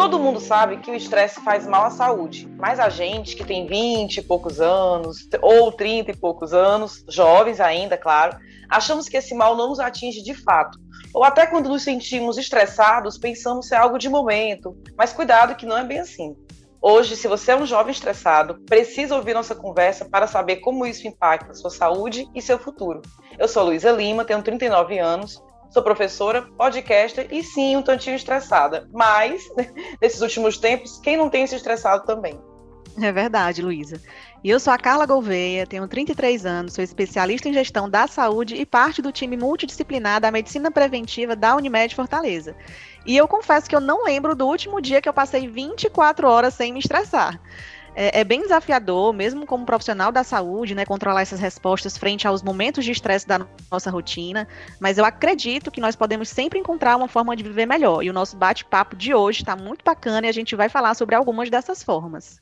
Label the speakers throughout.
Speaker 1: Todo mundo sabe que o estresse faz mal à saúde, mas a gente que tem 20 e poucos anos, ou 30 e poucos anos, jovens ainda, claro, achamos que esse mal não nos atinge de fato. Ou até quando nos sentimos estressados, pensamos ser algo de momento, mas cuidado que não é bem assim. Hoje, se você é um jovem estressado, precisa ouvir nossa conversa para saber como isso impacta sua saúde e seu futuro. Eu sou Luísa Lima, tenho 39 anos, sou professora, podcaster e sim, um tantinho estressada. Mas, nesses últimos tempos, quem não tem se estressado também?
Speaker 2: É verdade, Luísa. E eu sou a Carla Gouveia, tenho 33 anos, sou especialista em gestão da saúde e parte do time multidisciplinar da medicina preventiva da Unimed Fortaleza. E eu confesso que eu não lembro do último dia que eu passei 24 horas sem me estressar. É, é, bem desafiador, mesmo como profissional da saúde, né, controlar essas respostas frente aos momentos de estresse da nossa rotina, mas eu acredito que nós podemos sempre encontrar uma forma de viver melhor. E o nosso bate-papo de hoje está muito bacana e a gente vai falar sobre algumas dessas formas.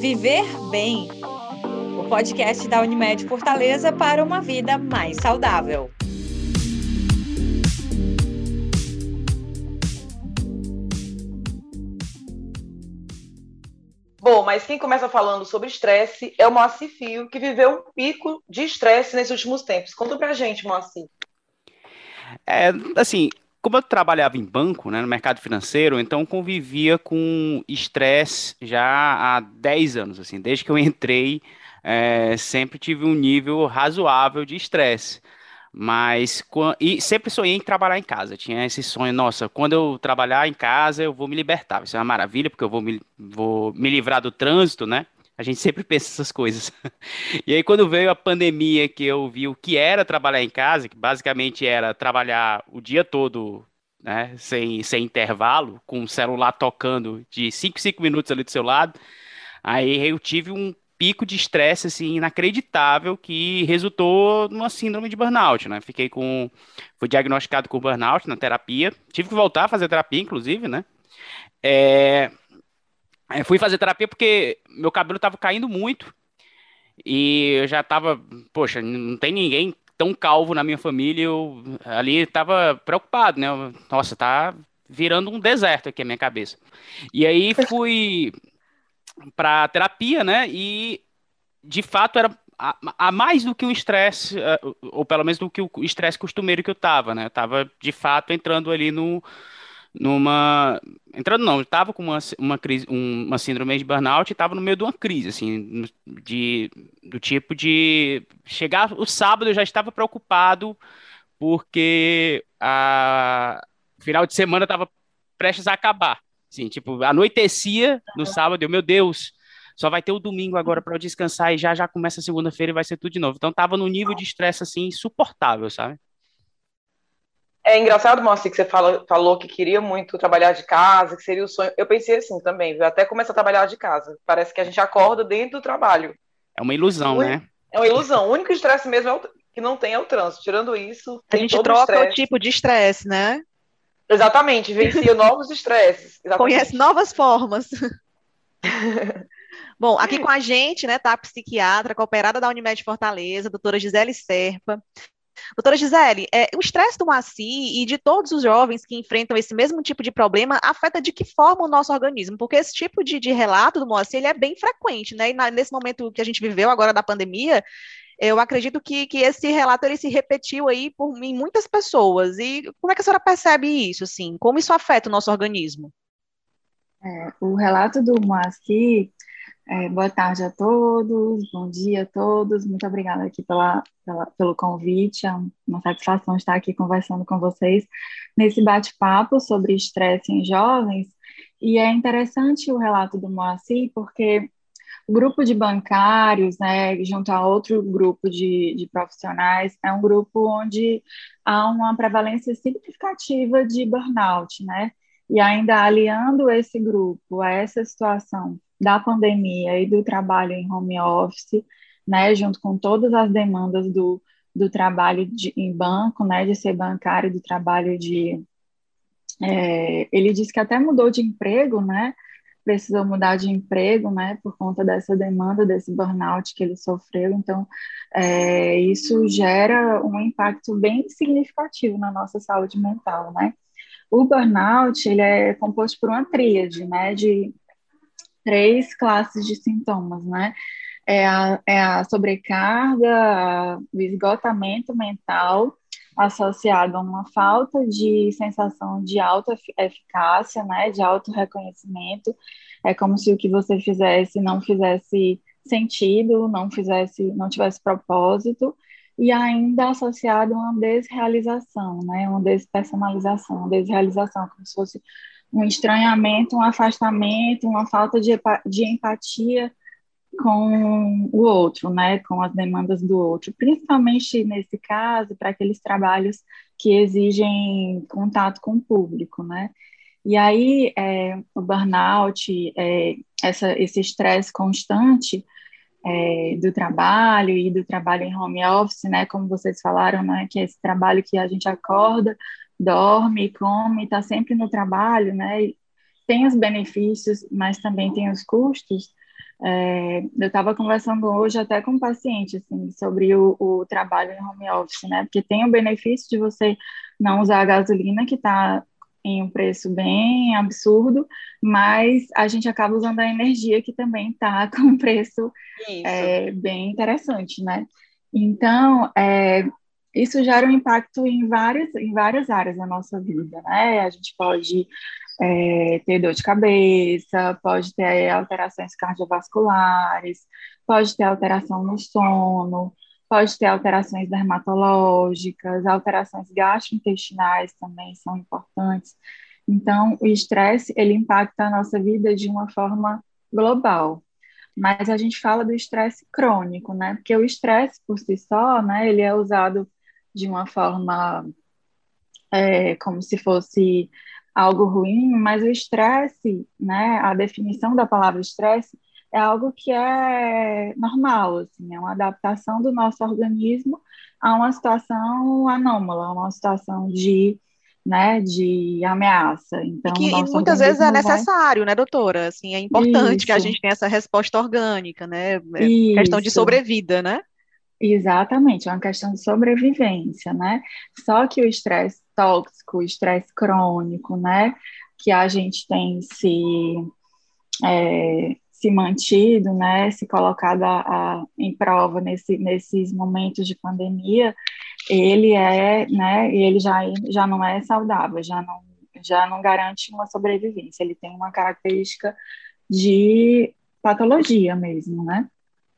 Speaker 3: Viver Bem, o podcast da Unimed Fortaleza para uma vida mais saudável.
Speaker 1: Bom, mas quem começa falando sobre estresse é o Moacir Fio, que viveu um pico de estresse nesses últimos tempos. Conta pra gente, Moacir.
Speaker 4: É, assim, como eu trabalhava em banco, né, no mercado financeiro, então convivia com estresse já há 10 anos, assim, desde que eu entrei, é, sempre tive um nível razoável de estresse. Mas e sempre sonhei em trabalhar em casa. Tinha esse sonho, nossa, quando eu trabalhar em casa, eu vou me libertar. Isso é uma maravilha, porque eu vou me, vou me livrar do trânsito, né? A gente sempre pensa essas coisas. E aí, quando veio a pandemia, que eu vi o que era trabalhar em casa, que basicamente era trabalhar o dia todo, né, sem, sem intervalo, com o celular tocando de 5 5 minutos ali do seu lado, aí eu tive um pico de estresse assim inacreditável que resultou numa síndrome de burnout, né? Fiquei com fui diagnosticado com burnout na terapia, tive que voltar a fazer terapia inclusive, né? É, é fui fazer terapia porque meu cabelo estava caindo muito e eu já estava, poxa, não tem ninguém tão calvo na minha família, eu ali estava preocupado, né? Nossa, tá virando um deserto aqui a minha cabeça. E aí fui para terapia, né? E de fato era a, a mais do que o estresse, eh, ou pelo menos do que o estresse costumeiro que eu tava, né? Eu tava de fato entrando ali no numa entrando não, estava com uma, uma crise, uma síndrome de burnout e estava no meio de uma crise, assim, de do tipo de chegar o sábado eu já estava preocupado porque a final de semana estava prestes a acabar. Sim, tipo, anoitecia no sábado, eu, meu Deus, só vai ter o domingo agora para eu descansar e já já começa a segunda-feira e vai ser tudo de novo. Então tava no nível de estresse assim insuportável, sabe?
Speaker 1: É engraçado, Moacir, que você fala, falou que queria muito trabalhar de casa, que seria o sonho. Eu pensei assim também, viu? Até começar a trabalhar de casa. Parece que a gente acorda dentro do trabalho.
Speaker 4: É uma ilusão, né?
Speaker 1: É uma ilusão. O único estresse mesmo é o, que não tem é o trânsito. Tirando isso,
Speaker 2: a gente troca o, o tipo de estresse, né?
Speaker 1: Exatamente, vencia novos estresses.
Speaker 2: Conhece novas formas. Bom, aqui com a gente, né, tá a psiquiatra, cooperada da Unimed Fortaleza, doutora Gisele Serpa. Doutora Gisele, é, o estresse do MACI e de todos os jovens que enfrentam esse mesmo tipo de problema afeta de que forma o nosso organismo? Porque esse tipo de, de relato do MOACI, ele é bem frequente, né? E na, nesse momento que a gente viveu agora da pandemia, eu acredito que, que esse relato ele se repetiu aí por em muitas pessoas. E como é que a senhora percebe isso, assim? Como isso afeta o nosso organismo?
Speaker 5: É, o relato do Moacir, é, boa tarde a todos, bom dia a todos, muito obrigada aqui pela, pela, pelo convite, é uma satisfação estar aqui conversando com vocês nesse bate-papo sobre estresse em jovens, e é interessante o relato do Moacir, porque grupo de bancários, né, junto a outro grupo de, de profissionais, é um grupo onde há uma prevalência significativa de burnout, né? E ainda aliando esse grupo a essa situação da pandemia e do trabalho em home office, né, junto com todas as demandas do, do trabalho de, em banco, né, de ser bancário, do trabalho de... É, ele disse que até mudou de emprego, né, precisou mudar de emprego, né, por conta dessa demanda, desse burnout que ele sofreu. Então, é, isso gera um impacto bem significativo na nossa saúde mental, né. O burnout, ele é composto por uma tríade, né, de três classes de sintomas, né? É a, é a sobrecarga, o esgotamento mental, associado a uma falta de sensação de auto-eficácia, né, de auto-reconhecimento. É como se o que você fizesse não fizesse sentido, não fizesse, não tivesse propósito, e ainda associado a uma desrealização, né, uma despersonalização, uma desrealização, como se fosse um estranhamento, um afastamento, uma falta de, de empatia com o outro, né, com as demandas do outro, principalmente nesse caso para aqueles trabalhos que exigem contato com o público, né. E aí é, o burnout, é, essa, esse estresse constante é, do trabalho e do trabalho em home office, né, como vocês falaram, né, que é esse trabalho que a gente acorda, dorme, come, está sempre no trabalho, né, tem os benefícios, mas também tem os custos. É, eu estava conversando hoje até com um paciente assim, sobre o, o, trabalho em home office, né? Porque tem o benefício de você não usar a gasolina, que está em um preço bem absurdo, mas a gente acaba usando a energia, que também está com um preço é, bem interessante, né? Então, é, isso gera um impacto em várias, em várias áreas da nossa vida, né? A gente pode é, ter dor de cabeça, pode ter alterações cardiovasculares, pode ter alteração no sono, pode ter alterações dermatológicas, alterações gastrointestinais também são importantes. Então, o estresse, ele impacta a nossa vida de uma forma global. Mas a gente fala do estresse crônico, né? Porque o estresse por si só, né, ele é usado de uma forma é, como se fosse algo ruim, mas o estresse, né, a definição da palavra estresse é algo que é normal, assim, é uma adaptação do nosso organismo a uma situação anômala, a uma situação de, né, de ameaça.
Speaker 2: Então, e que e muitas vezes é necessário, vai... né, doutora? Assim, é importante Isso. que a gente tenha essa resposta orgânica, né? É questão de sobrevida, né?
Speaker 5: Exatamente, é uma questão de sobrevivência, né? Só que o estresse tóxico, o estresse crônico, né? Que a gente tem se, é, se mantido, né? Se colocado a, a, em prova nesse, nesses momentos de pandemia, ele é, né? Ele já, já não é saudável, já não, já não garante uma sobrevivência. Ele tem uma característica de patologia mesmo, né?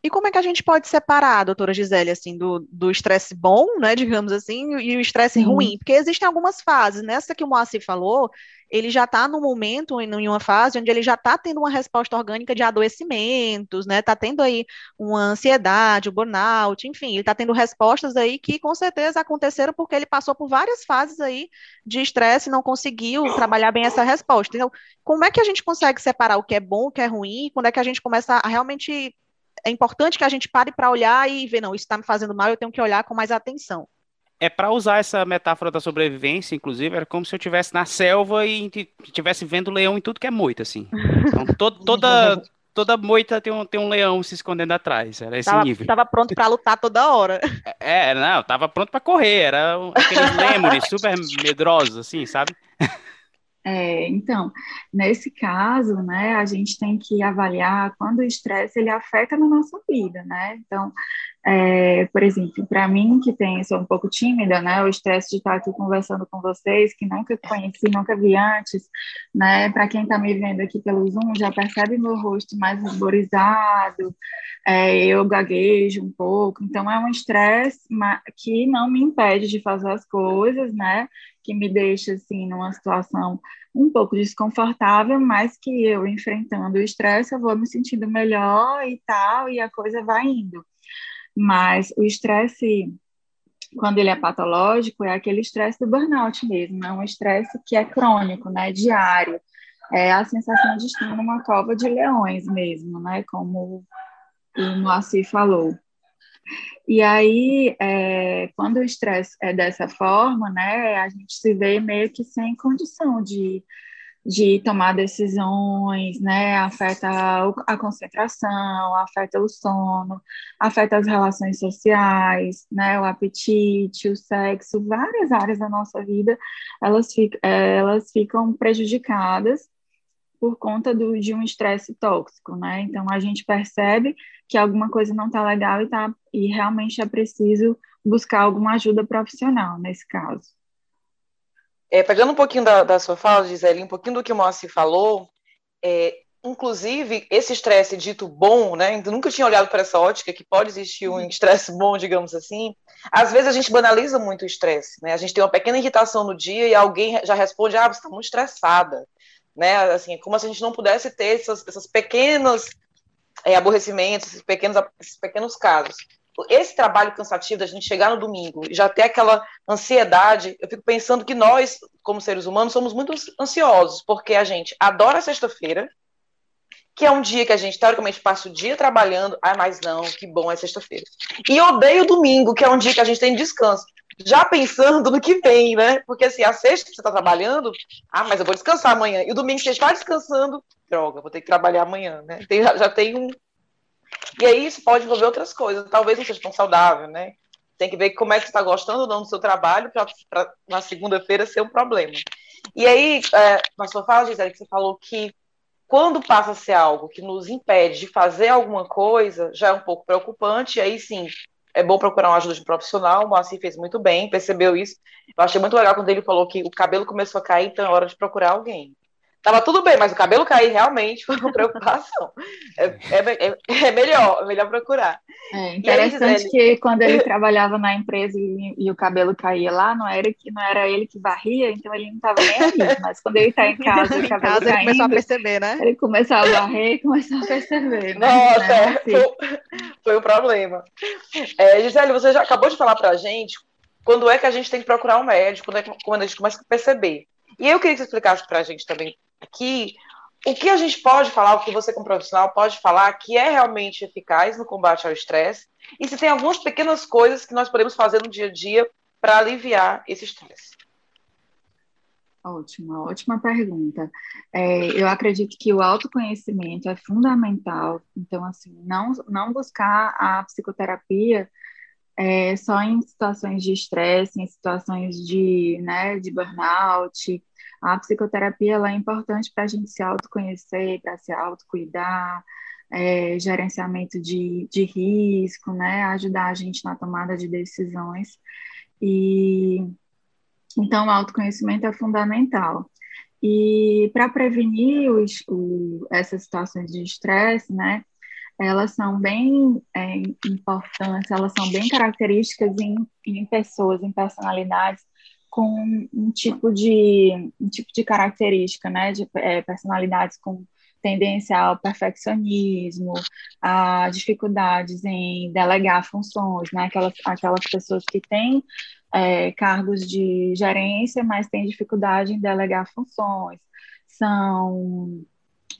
Speaker 2: E como é que a gente pode separar, doutora Gisele, assim, do estresse bom, né, digamos assim, e o estresse ruim? Porque existem algumas fases. Nessa que o Moacir falou, ele já está no momento, em uma fase onde ele já está tendo uma resposta orgânica de adoecimentos, né? Está tendo aí uma ansiedade, o um burnout, enfim, ele está tendo respostas aí que com certeza aconteceram porque ele passou por várias fases aí de estresse e não conseguiu trabalhar bem essa resposta. Então, como é que a gente consegue separar o que é bom, o que é ruim? Quando é que a gente começa a realmente é importante que a gente pare para olhar e ver, não, isso está me fazendo mal, eu tenho que olhar com mais atenção.
Speaker 4: É para usar essa metáfora da sobrevivência, inclusive, era como se eu estivesse na selva e estivesse vendo leão em tudo que é moita, assim. Então, to toda, toda moita tem um, tem um leão se escondendo atrás. Era esse
Speaker 2: tava,
Speaker 4: nível.
Speaker 2: Tava pronto para lutar toda hora.
Speaker 4: É, não, tava pronto para correr. Era aqueles lêmures super medrosos, assim, sabe?
Speaker 5: É, então, nesse caso, né, a gente tem que avaliar quando o estresse ele afeta na nossa vida, né? Então, é, por exemplo, para mim que tem, sou um pouco tímida, né, o estresse de estar aqui conversando com vocês, que nunca conheci, nunca vi antes, né? Para quem está me vendo aqui pelo Zoom, já percebe meu rosto mais ruborizado, é, eu gaguejo um pouco, então é um estresse que não me impede de fazer as coisas, né? que me deixa assim numa situação um pouco desconfortável, mas que eu enfrentando o estresse eu vou me sentindo melhor e tal, e a coisa vai indo. Mas o estresse quando ele é patológico, é aquele estresse do burnout mesmo, é um estresse que é crônico, né, diário. É a sensação de estar numa cova de leões mesmo, né, como o Moacir falou. E aí, é, quando o estresse é dessa forma, né, a gente se vê meio que sem condição de, de tomar decisões, né? Afeta a concentração, afeta o sono, afeta as relações sociais, né? O apetite, o sexo, várias áreas da nossa vida, elas, ficam, elas ficam prejudicadas por conta do, de um estresse tóxico, né? Então a gente percebe que alguma coisa não está legal e, tá, e realmente é preciso buscar alguma ajuda profissional nesse caso.
Speaker 1: É, pegando um pouquinho da, da sua fala, Gisele, um pouquinho do que o Moacir falou, é, inclusive esse estresse dito bom, né? Eu nunca tinha olhado para essa ótica que pode existir um estresse bom, digamos assim. Às vezes a gente banaliza muito o estresse, né? A gente tem uma pequena irritação no dia e alguém já responde: "Ah, você está muito estressada", né? Assim, como se a gente não pudesse ter essas, essas pequenas é, aborrecimentos, esses pequenos, esses pequenos casos esse trabalho cansativo da gente chegar no domingo e já ter aquela ansiedade, eu fico pensando que nós, como seres humanos, somos muito ansiosos, porque a gente adora sexta-feira, que é um dia que a gente, teoricamente, passa o dia trabalhando, ah, mas não, que bom é sexta-feira. E odeio domingo, que é um dia que a gente tem descanso. Já pensando no que vem, né? Porque assim, a sexta você está trabalhando, ah, mas eu vou descansar amanhã. E o domingo você está descansando, droga, vou ter que trabalhar amanhã, né? Tem, já, já tem um, e aí isso pode envolver outras coisas, talvez não seja tão saudável, né? Tem que ver como é que você está gostando ou não do seu trabalho para na segunda-feira ser um problema. E aí, é, na sua fala, Gisele, que você falou que quando passa a ser algo que nos impede de fazer alguma coisa, já é um pouco preocupante, e aí sim, é bom procurar uma ajuda de um profissional, o Moacir fez muito bem, percebeu isso. Eu achei muito legal quando ele falou que o cabelo começou a cair, então é hora de procurar alguém. Tava tudo bem, mas o cabelo cair realmente foi uma preocupação. É, é, é, é melhor, é melhor procurar.
Speaker 5: É interessante aí, que quando ele trabalhava na empresa e, e, o cabelo caía lá, não era que não era ele que varria, então ele não estava nem aí. Mas quando ele está em casa, o cabelo casa, caindo, ele
Speaker 2: começou a perceber, né?
Speaker 5: Ele começou a varrer e começou a perceber.
Speaker 1: Né? Nossa, né? assim. foi, foi um problema. É, Gisele, você já acabou de falar para a gente quando é que a gente tem que procurar um médico, quando, é que, quando a gente começa a perceber. E eu queria que você explicasse para a gente também aqui o que a gente pode falar, o que você como profissional pode falar que é realmente eficaz no combate ao estresse e se tem algumas pequenas coisas que nós podemos fazer no dia a dia para aliviar esse estresse.
Speaker 5: Ótima, ótima pergunta. É, eu acredito que o autoconhecimento é fundamental. Então, assim, não, não buscar a psicoterapia é, só em situações de estresse, em situações de, né, de burnout, a psicoterapia ela é importante para a gente se autoconhecer, para se autocuidar, é, gerenciamento de, de risco, né? Ajudar a gente na tomada de decisões. E então o autoconhecimento é fundamental. E para prevenir os, o, essas situações de estresse, né? Elas são bem é, importantes, elas são bem características em, em pessoas, em personalidades com um tipo de, um tipo de característica, né, de é, personalidades com tendência ao perfeccionismo, a dificuldades em delegar funções, né, aquelas, aquelas pessoas que têm é, cargos de gerência, mas têm dificuldade em delegar funções, são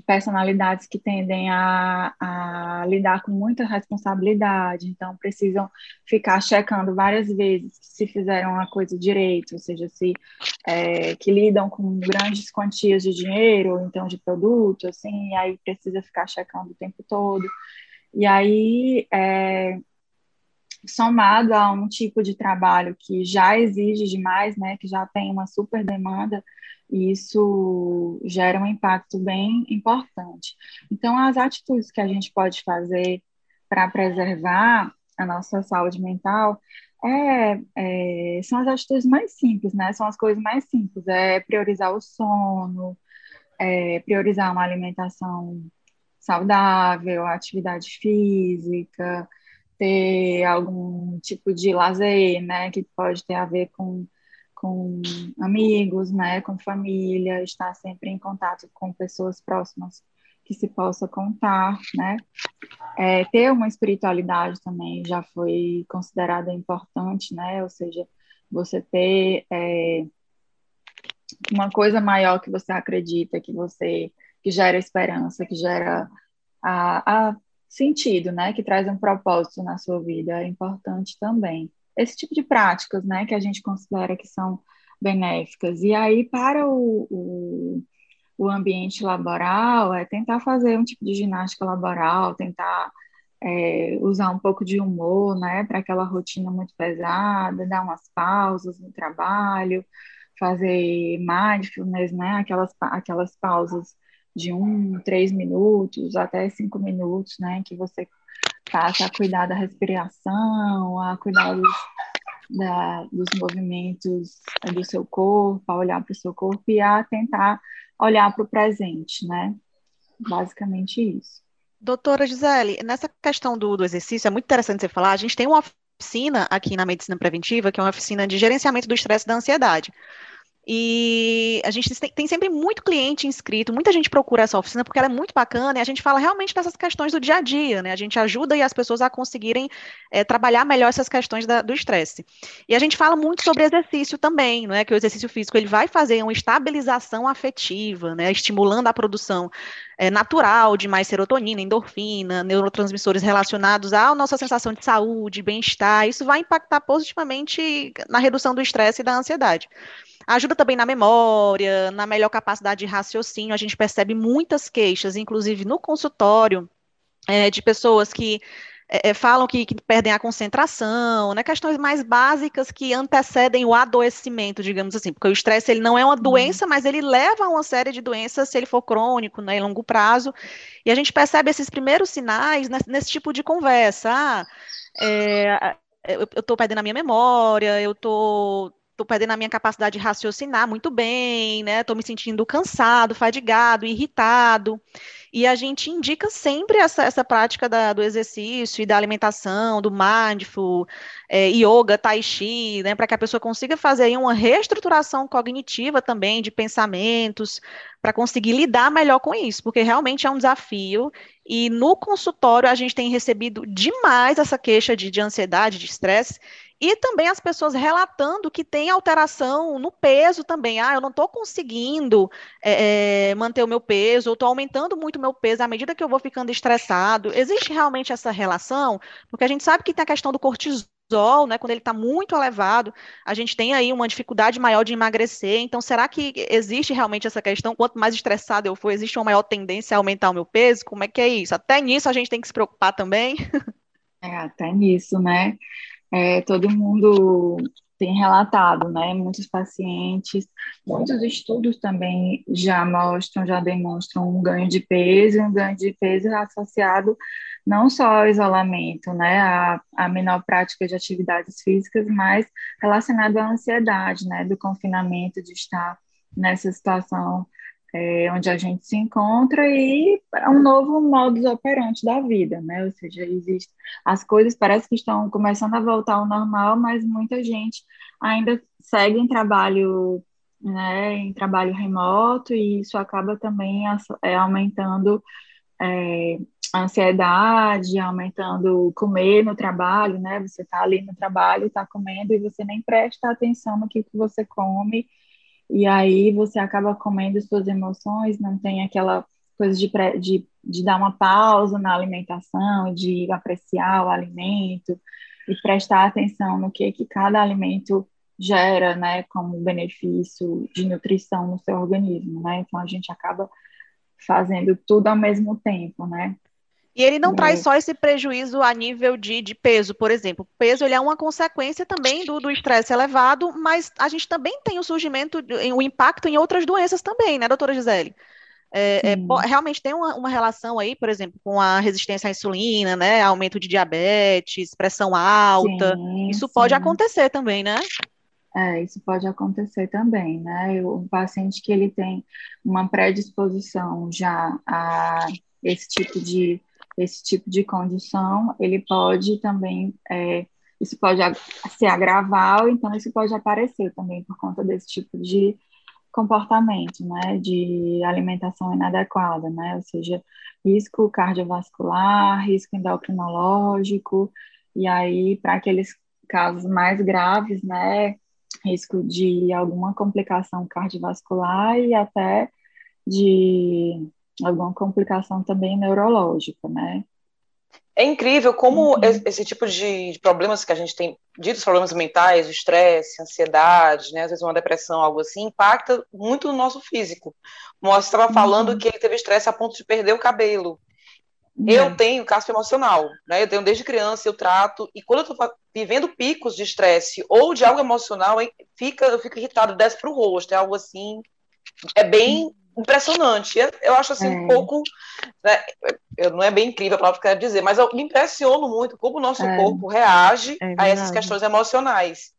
Speaker 5: personalidades que tendem a, a, lidar com muita responsabilidade, então precisam ficar checando várias vezes se fizeram a coisa direito, ou seja, se é, que lidam com grandes quantias de dinheiro, ou então de produto, assim, e aí precisa ficar checando o tempo todo. E aí, é, somado a um tipo de trabalho que já exige demais, né, que já tem uma super demanda, e isso gera um impacto bem importante. Então, as atitudes que a gente pode fazer para preservar a nossa saúde mental é, é, são as atitudes mais simples, né? São as coisas mais simples. É priorizar o sono, é priorizar uma alimentação saudável, atividade física, ter algum tipo de lazer, né? Que pode ter a ver com com amigos, né, com família, estar sempre em contato com pessoas próximas que se possa contar, né? É, ter uma espiritualidade também já foi considerada importante, né? Ou seja, você ter é, uma coisa maior que você acredita, que você que gera esperança, que gera a, a sentido, né? Que traz um propósito na sua vida é importante também esse tipo de práticas, né, que a gente considera que são benéficas. E aí, para o, o, o ambiente laboral, é tentar fazer um tipo de ginástica laboral, tentar é, usar um pouco de humor, né, para aquela rotina muito pesada, dar umas pausas no trabalho, fazer mindfulness, né, aquelas, aquelas pausas de um, três minutos, até cinco minutos, né, que você passa a cuidar da respiração, a cuidar dos, da, dos movimentos do seu corpo, a olhar para o seu corpo e a tentar olhar para o presente, né, basicamente isso.
Speaker 2: Doutora Gisele, nessa questão do, do exercício, é muito interessante você falar, a gente tem uma oficina aqui na medicina preventiva, que é uma oficina de gerenciamento do estresse e da ansiedade. E a gente tem, sempre muito cliente inscrito, muita gente procura essa oficina porque ela é muito bacana e a gente fala realmente dessas questões do dia a dia, né? A gente ajuda as pessoas a conseguirem é, trabalhar melhor essas questões da, do estresse. E a gente fala muito sobre exercício também, não é? Que o exercício físico ele vai fazer uma estabilização afetiva, né? Estimulando a produção é, natural de mais serotonina, endorfina, neurotransmissores relacionados à nossa sensação de saúde, bem-estar. Isso vai impactar positivamente na redução do estresse e da ansiedade. Ajuda também na memória, na melhor capacidade de raciocínio. A gente percebe muitas queixas, inclusive no consultório, é, de pessoas que é, é, falam que, que, perdem a concentração, né, questões mais básicas que antecedem o adoecimento, digamos assim, porque o estresse ele não é uma uhum. doença, mas ele leva a uma série de doenças se ele for crônico, né, em longo prazo, e a gente percebe esses primeiros sinais nesse, nesse tipo de conversa, ah, é, eu estou perdendo a minha memória, eu estou estou perdendo a minha capacidade de raciocinar muito bem, né? Estou me sentindo cansado, fadigado, irritado. E a gente indica sempre essa, essa prática da, do exercício e da alimentação, do mindful, é, yoga, tai chi, né? Para que a pessoa consiga fazer aí uma reestruturação cognitiva também de pensamentos, para conseguir lidar melhor com isso, porque realmente é um desafio. E no consultório a gente tem recebido demais essa queixa de, de ansiedade, de estresse, e também as pessoas relatando que tem alteração no peso também. Ah, eu não estou conseguindo é, manter o meu peso, eu estou aumentando muito o meu peso à medida que eu vou ficando estressado. Existe realmente essa relação? Porque a gente sabe que tem a questão do cortisol, né? Quando ele está muito elevado, a gente tem aí uma dificuldade maior de emagrecer. Então, será que existe realmente essa questão? Quanto mais estressado eu for, existe uma maior tendência a aumentar o meu peso? Como é que é isso? Até nisso a gente tem que se preocupar também.
Speaker 5: É, até nisso, né? É, todo mundo tem relatado, né? Muitos pacientes, muitos estudos também já mostram, já demonstram um ganho de peso, um ganho de peso associado não só ao isolamento, né, a, a menor prática de atividades físicas, mas relacionado à ansiedade, né, do confinamento, de estar nessa situação é, onde a gente se encontra e é um novo modus operandi da vida, né? Ou seja, existe as coisas parece que estão começando a voltar ao normal, mas muita gente ainda segue em trabalho, né? Em trabalho remoto e isso acaba também é, aumentando é, a ansiedade, aumentando comer no trabalho, né? Você está ali no trabalho, está comendo e você nem presta atenção no que, que você come e aí você acaba comendo suas emoções, não tem aquela coisa de, de, de dar uma pausa na alimentação, de apreciar o alimento e prestar atenção no que, que cada alimento gera, né, como benefício de nutrição no seu organismo, né? Então a gente acaba fazendo tudo ao mesmo tempo, né?
Speaker 2: E ele não é. traz só esse prejuízo a nível de, de peso, por exemplo. O peso ele é uma consequência também do estresse elevado, mas a gente também tem o surgimento, o impacto em outras doenças também, né, doutora Gisele? É, é, realmente tem uma, uma, relação aí, por exemplo, com a resistência à insulina, né? Aumento de diabetes, pressão alta. Sim, isso sim. pode acontecer também, né?
Speaker 5: É, isso pode acontecer também, né? Um paciente que ele tem uma predisposição já a esse tipo de esse tipo de condição, ele pode também, é, isso pode se agravar, ou então isso pode aparecer também por conta desse tipo de comportamento, né, de alimentação inadequada, né, ou seja, risco cardiovascular, risco endocrinológico, e aí, para aqueles casos mais graves, né, risco de alguma complicação cardiovascular e até de alguma complicação também neurológica, né?
Speaker 1: É incrível como uhum. esse tipo de problemas que a gente tem, ditos problemas mentais, o estresse, ansiedade, né, às vezes uma depressão, algo assim, impacta muito no nosso físico. O estava uhum. falando que ele teve estresse a ponto de perder o cabelo. Uhum. Eu tenho caspa emocional, né? Eu tenho desde criança, eu trato, e quando eu estou vivendo picos de estresse ou de algo emocional, fica, eu fico irritado, desce para o rosto, é algo assim, é bem impressionante. Eu acho assim é. um pouco, né, não é bem incrível a palavra que eu quero dizer, mas eu me impressiono muito como o nosso é. corpo reage é a essas questões emocionais.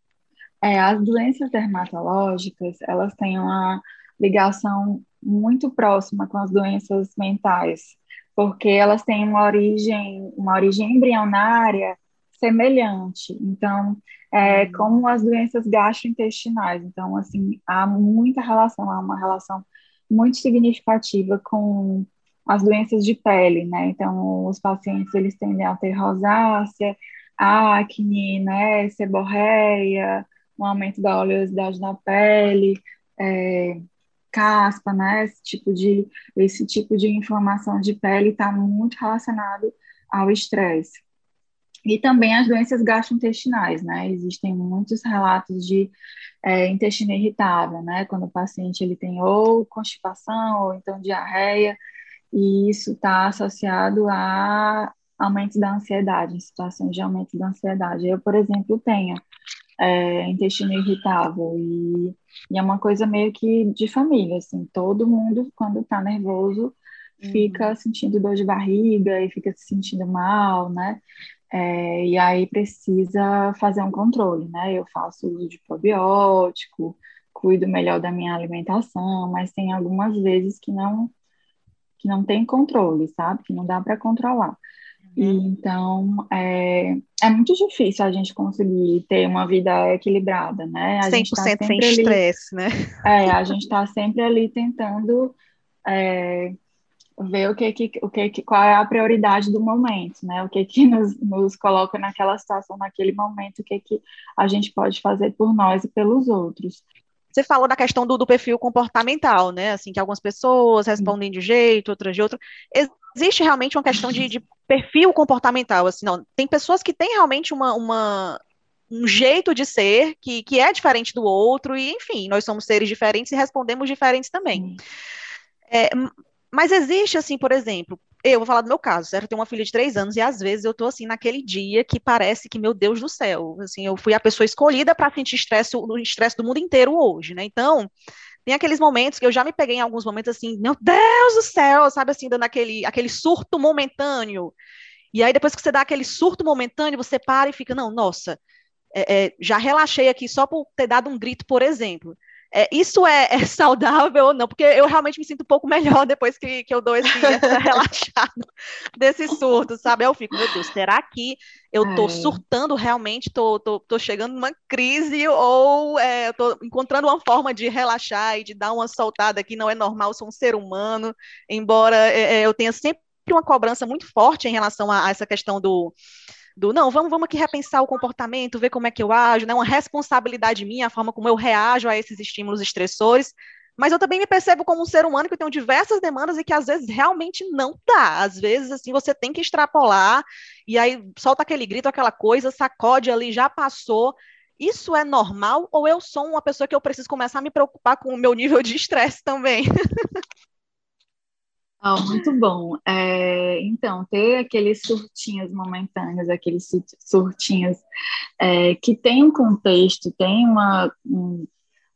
Speaker 5: É, as doenças dermatológicas, elas têm uma ligação muito próxima com as doenças mentais, porque elas têm uma origem, uma origem embrionária semelhante. Então, é uhum. como as doenças gastrointestinais. Então, assim, há muita relação, há uma relação muito significativa com as doenças de pele, né? Então, os pacientes, eles tendem a ter rosácea, acne, né, seborreia, um aumento da oleosidade na pele, é, caspa, né, esse tipo de, esse tipo de inflamação de pele está muito relacionado ao estresse. E também as doenças gastrointestinais, né? Existem muitos relatos de é, intestino irritável, né? Quando o paciente ele tem ou constipação ou então diarreia, e isso está associado a aumento da ansiedade, em situações de aumento da ansiedade. Eu, por exemplo, tenho é, intestino irritável e, e, é uma coisa meio que de família, assim, todo mundo quando está nervoso fica uhum. sentindo dor de barriga e fica se sentindo mal, né? É, e aí precisa fazer um controle, né? Eu faço uso de probiótico, cuido melhor da minha alimentação, mas tem algumas vezes que não que não tem controle, sabe? Que não dá para controlar. E, uhum. então, é, é muito difícil a gente conseguir ter uma vida equilibrada, né? A
Speaker 2: 100% gente tá sem estresse, né?
Speaker 5: É, a gente está sempre ali tentando é, ver o que, que, o que, que qual é a prioridade do momento, né? O que que nos, nos coloca naquela situação, naquele momento, o que que a gente pode fazer por nós e pelos outros.
Speaker 2: Você falou da questão do, do perfil comportamental, né? Assim, que algumas pessoas respondem de jeito, outras de outro. Existe realmente uma questão de, de perfil comportamental, assim, não. Tem pessoas que têm realmente uma, uma, um jeito de ser que, que é diferente do outro, e enfim, nós somos seres diferentes e respondemos diferentes também. É, mas existe, assim, por exemplo, eu vou falar do meu caso, certo? Eu tenho uma filha de três anos e às vezes eu tô assim naquele dia que parece que, meu Deus do céu, assim, eu fui a pessoa escolhida para sentir estresse, o estresse do mundo inteiro hoje, né? Então, tem aqueles momentos que eu já me peguei em alguns momentos assim, meu Deus do céu, sabe assim, dando aquele, aquele surto momentâneo. E aí, depois que você dá aquele surto momentâneo, você para e fica, não, nossa, é, é, já relaxei aqui só por ter dado um grito, por exemplo é, isso é, é, saudável ou não? Porque eu realmente me sinto um pouco melhor depois que, que eu dou esse relaxado desse surto, sabe? Eu fico, meu Deus, será que eu tô surtando realmente, tô chegando numa crise ou é, tô encontrando uma forma de relaxar e de dar uma soltada que não é normal, sou um ser humano, embora é, é, eu tenha sempre uma cobrança muito forte em relação a, a essa questão do do não, vamos, vamos aqui repensar o comportamento, ver como é que eu ajo, né? Uma responsabilidade minha, a forma como eu reajo a esses estímulos estressores. Mas eu também me percebo como um ser humano que tem diversas demandas e que às vezes realmente não dá. Às vezes, assim, você tem que extrapolar e aí solta aquele grito, aquela coisa, sacode ali, já passou. Isso é normal ou eu sou uma pessoa que eu preciso começar a me preocupar com o meu nível de estresse também?
Speaker 5: Oh, muito bom. É, então, ter aqueles surtinhos momentâneos, aqueles surtinhos é, que tem um contexto, tem uma, um,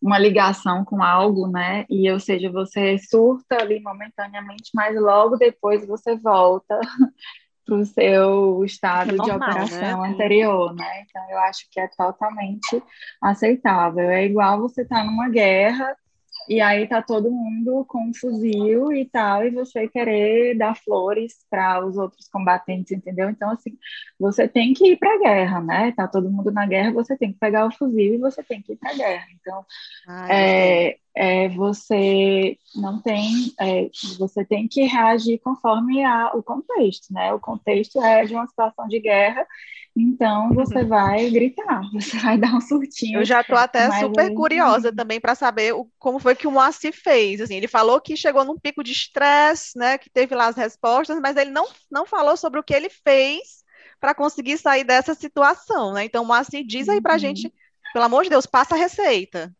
Speaker 5: uma ligação com algo, né? E, ou seja, você surta ali momentaneamente, mas logo depois você volta para o seu estado é normal, de operação né? anterior, né? Então, eu acho que é totalmente aceitável. É igual você estar tá numa guerra e aí tá todo mundo com um fuzil e tal, e você querer dar flores para os outros combatentes, entendeu? Então, assim, você tem que ir para a guerra, né? Tá todo mundo na guerra, você tem que pegar o fuzil e você tem que ir para a guerra. Então, Ai, é, é, você não tem, é, você tem que reagir conforme a, o contexto, né? O contexto é de uma situação de guerra, então você uhum. vai gritar, você vai dar um surtinho.
Speaker 2: Eu já estou até super aí... curiosa também para saber o, como foi que o Moacir fez. Assim, ele falou que chegou num pico de estresse, né? Que teve lá as respostas, mas ele não, não falou sobre o que ele fez para conseguir sair dessa situação, né? Então, Moacir, diz aí para a uhum. gente, pelo amor de Deus, passa a receita.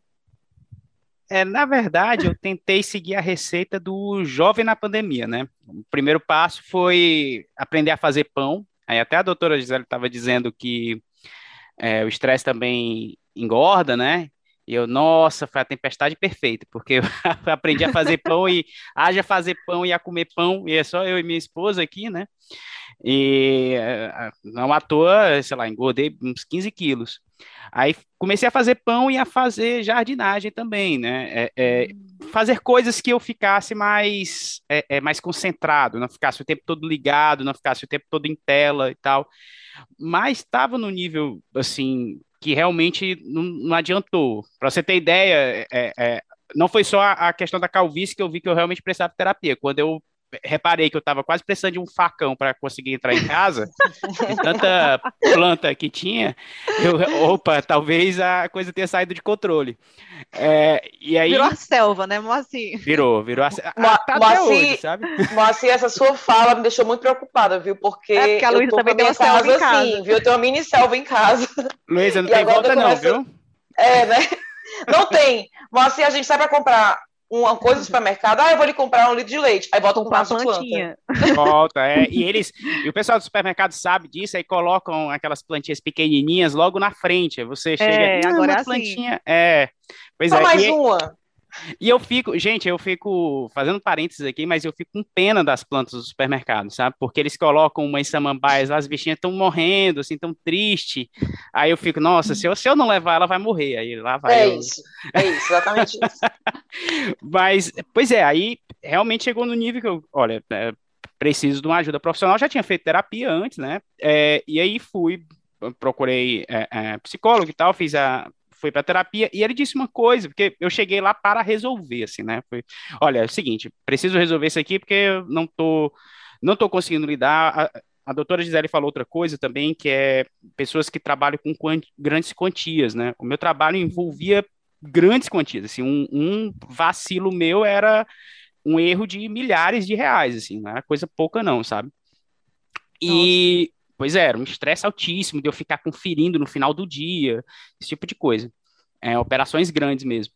Speaker 4: É, na verdade, eu tentei seguir a receita do jovem na pandemia, né? O primeiro passo foi aprender a fazer pão. Aí até a doutora Gisele estava dizendo que é, o estresse também engorda, né? E eu, nossa, foi a tempestade perfeita, porque eu aprendi a fazer pão e haja fazer pão e a comer pão, e é só eu e minha esposa aqui, né? E eh, não à toa, sei lá, engordei uns 15 quilos. Aí comecei a fazer pão e a fazer jardinagem também, né? É, é, fazer coisas que eu ficasse mais, é, é, mais concentrado, não ficasse o tempo todo ligado, não ficasse o tempo todo em tela e tal. Mas estava no nível, assim, que realmente não, não adiantou. Para você ter ideia, é, é, não foi só a, a questão da calvície que eu vi que eu realmente precisava de terapia. Quando eu reparei que eu estava quase precisando de um facão para conseguir entrar em casa, de tanta planta que tinha, eu, opa, talvez a coisa tenha saído de controle. É, e aí,
Speaker 2: virou a selva, né, Moacir?
Speaker 4: Virou, virou a selva.
Speaker 1: Mo tá Moacir, hoje, sabe? Moacir, essa sua fala me deixou muito preocupada, viu? Porque, é porque
Speaker 2: a Luísa também tem uma selva casa, em casa. Assim,
Speaker 1: viu? Eu tenho uma mini selva em casa.
Speaker 4: Luísa, não e tem volta não, viu?
Speaker 1: É, né? Não tem. Moacir, a gente sai para comprar uma coisa no supermercado, ah, eu vou lhe comprar um litro de leite. Aí bota um pedaço de plantinha.
Speaker 4: Volta, é. E eles, e o pessoal do supermercado sabe disso, aí colocam aquelas plantinhas pequenininhas logo na frente. Você chega,
Speaker 2: é, agora é assim.
Speaker 4: plantinha, é.
Speaker 1: Pois Só é. mais e, uma.
Speaker 4: E eu fico, gente, eu fico fazendo parênteses aqui, mas eu fico com pena das plantas do supermercado, sabe? Porque eles colocam umas samambaias, as bichinhas estão morrendo, assim, tão triste. Aí eu fico, nossa, se eu, se eu não levar, ela vai morrer. Aí lá vai.
Speaker 1: É eu... isso, é isso, exatamente isso.
Speaker 4: mas, pois é, aí realmente chegou no nível que eu, olha, é, preciso de uma ajuda profissional. Já tinha feito terapia antes, né? É, e aí fui, procurei é, é psicólogo e tal, fiz a foi para terapia e ele disse uma coisa, porque eu cheguei lá para resolver, assim, né? Foi, olha, é o seguinte, preciso resolver isso aqui porque eu não tô, não tô conseguindo lidar. A, a doutora Gisele falou outra coisa também, que é pessoas que trabalham com grandes quantias, né? O meu trabalho envolvia grandes quantias, assim, um, um vacilo meu era um erro de milhares de reais, assim, não era coisa pouca não, sabe? E, Pois é, era um estresse altíssimo de eu ficar conferindo no final do dia, esse tipo de coisa. É, operações grandes mesmo.